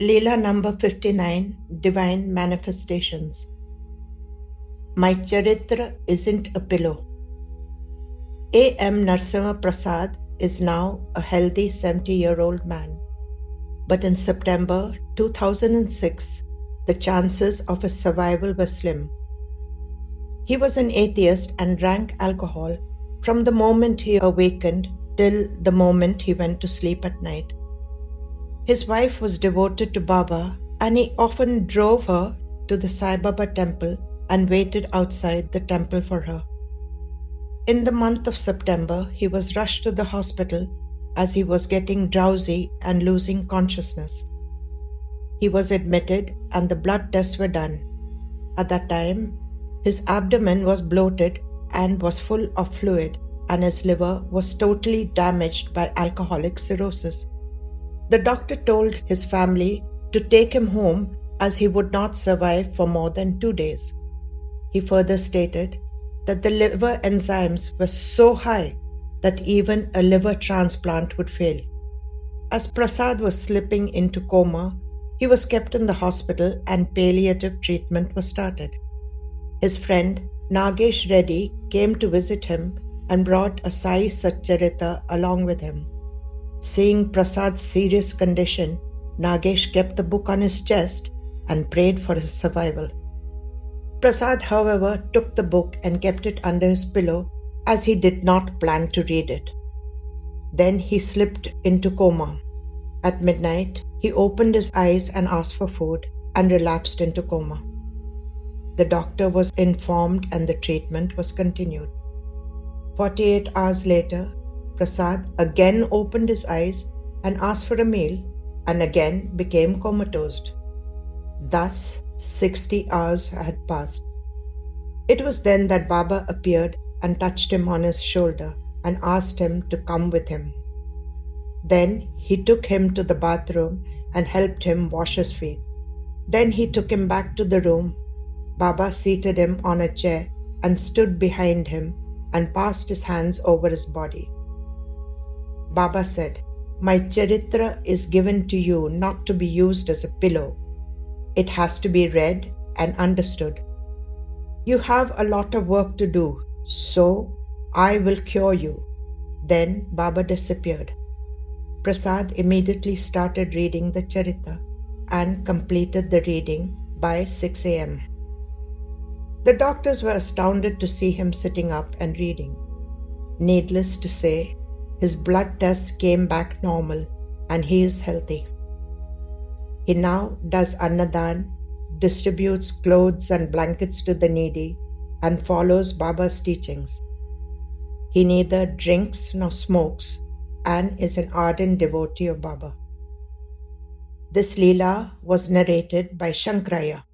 Leela number 59 Divine Manifestations. My Charitra isn't a pillow. A. M. Narasimha Prasad is now a healthy 70 year old man. But in September 2006, the chances of his survival were slim. He was an atheist and drank alcohol from the moment he awakened till the moment he went to sleep at night. His wife was devoted to Baba and he often drove her to the Sai Baba temple and waited outside the temple for her. In the month of September, he was rushed to the hospital as he was getting drowsy and losing consciousness. He was admitted and the blood tests were done. At that time, his abdomen was bloated and was full of fluid, and his liver was totally damaged by alcoholic cirrhosis. The doctor told his family to take him home as he would not survive for more than two days. He further stated that the liver enzymes were so high that even a liver transplant would fail. As Prasad was slipping into coma, he was kept in the hospital and palliative treatment was started. His friend Nagesh Reddy came to visit him and brought a Sai Satcharita along with him. Seeing Prasad's serious condition, Nagesh kept the book on his chest and prayed for his survival. Prasad, however, took the book and kept it under his pillow as he did not plan to read it. Then he slipped into coma. At midnight, he opened his eyes and asked for food and relapsed into coma. The doctor was informed and the treatment was continued. 48 hours later, Prasad again opened his eyes and asked for a meal and again became comatose. Thus, 60 hours had passed. It was then that Baba appeared and touched him on his shoulder and asked him to come with him. Then he took him to the bathroom and helped him wash his feet. Then he took him back to the room. Baba seated him on a chair and stood behind him and passed his hands over his body. Baba said, My Charitra is given to you not to be used as a pillow. It has to be read and understood. You have a lot of work to do, so I will cure you. Then Baba disappeared. Prasad immediately started reading the Charita and completed the reading by 6 am. The doctors were astounded to see him sitting up and reading. Needless to say, his blood tests came back normal and he is healthy. He now does Annadan, distributes clothes and blankets to the needy, and follows Baba's teachings. He neither drinks nor smokes and is an ardent devotee of Baba. This Leela was narrated by Shankraya.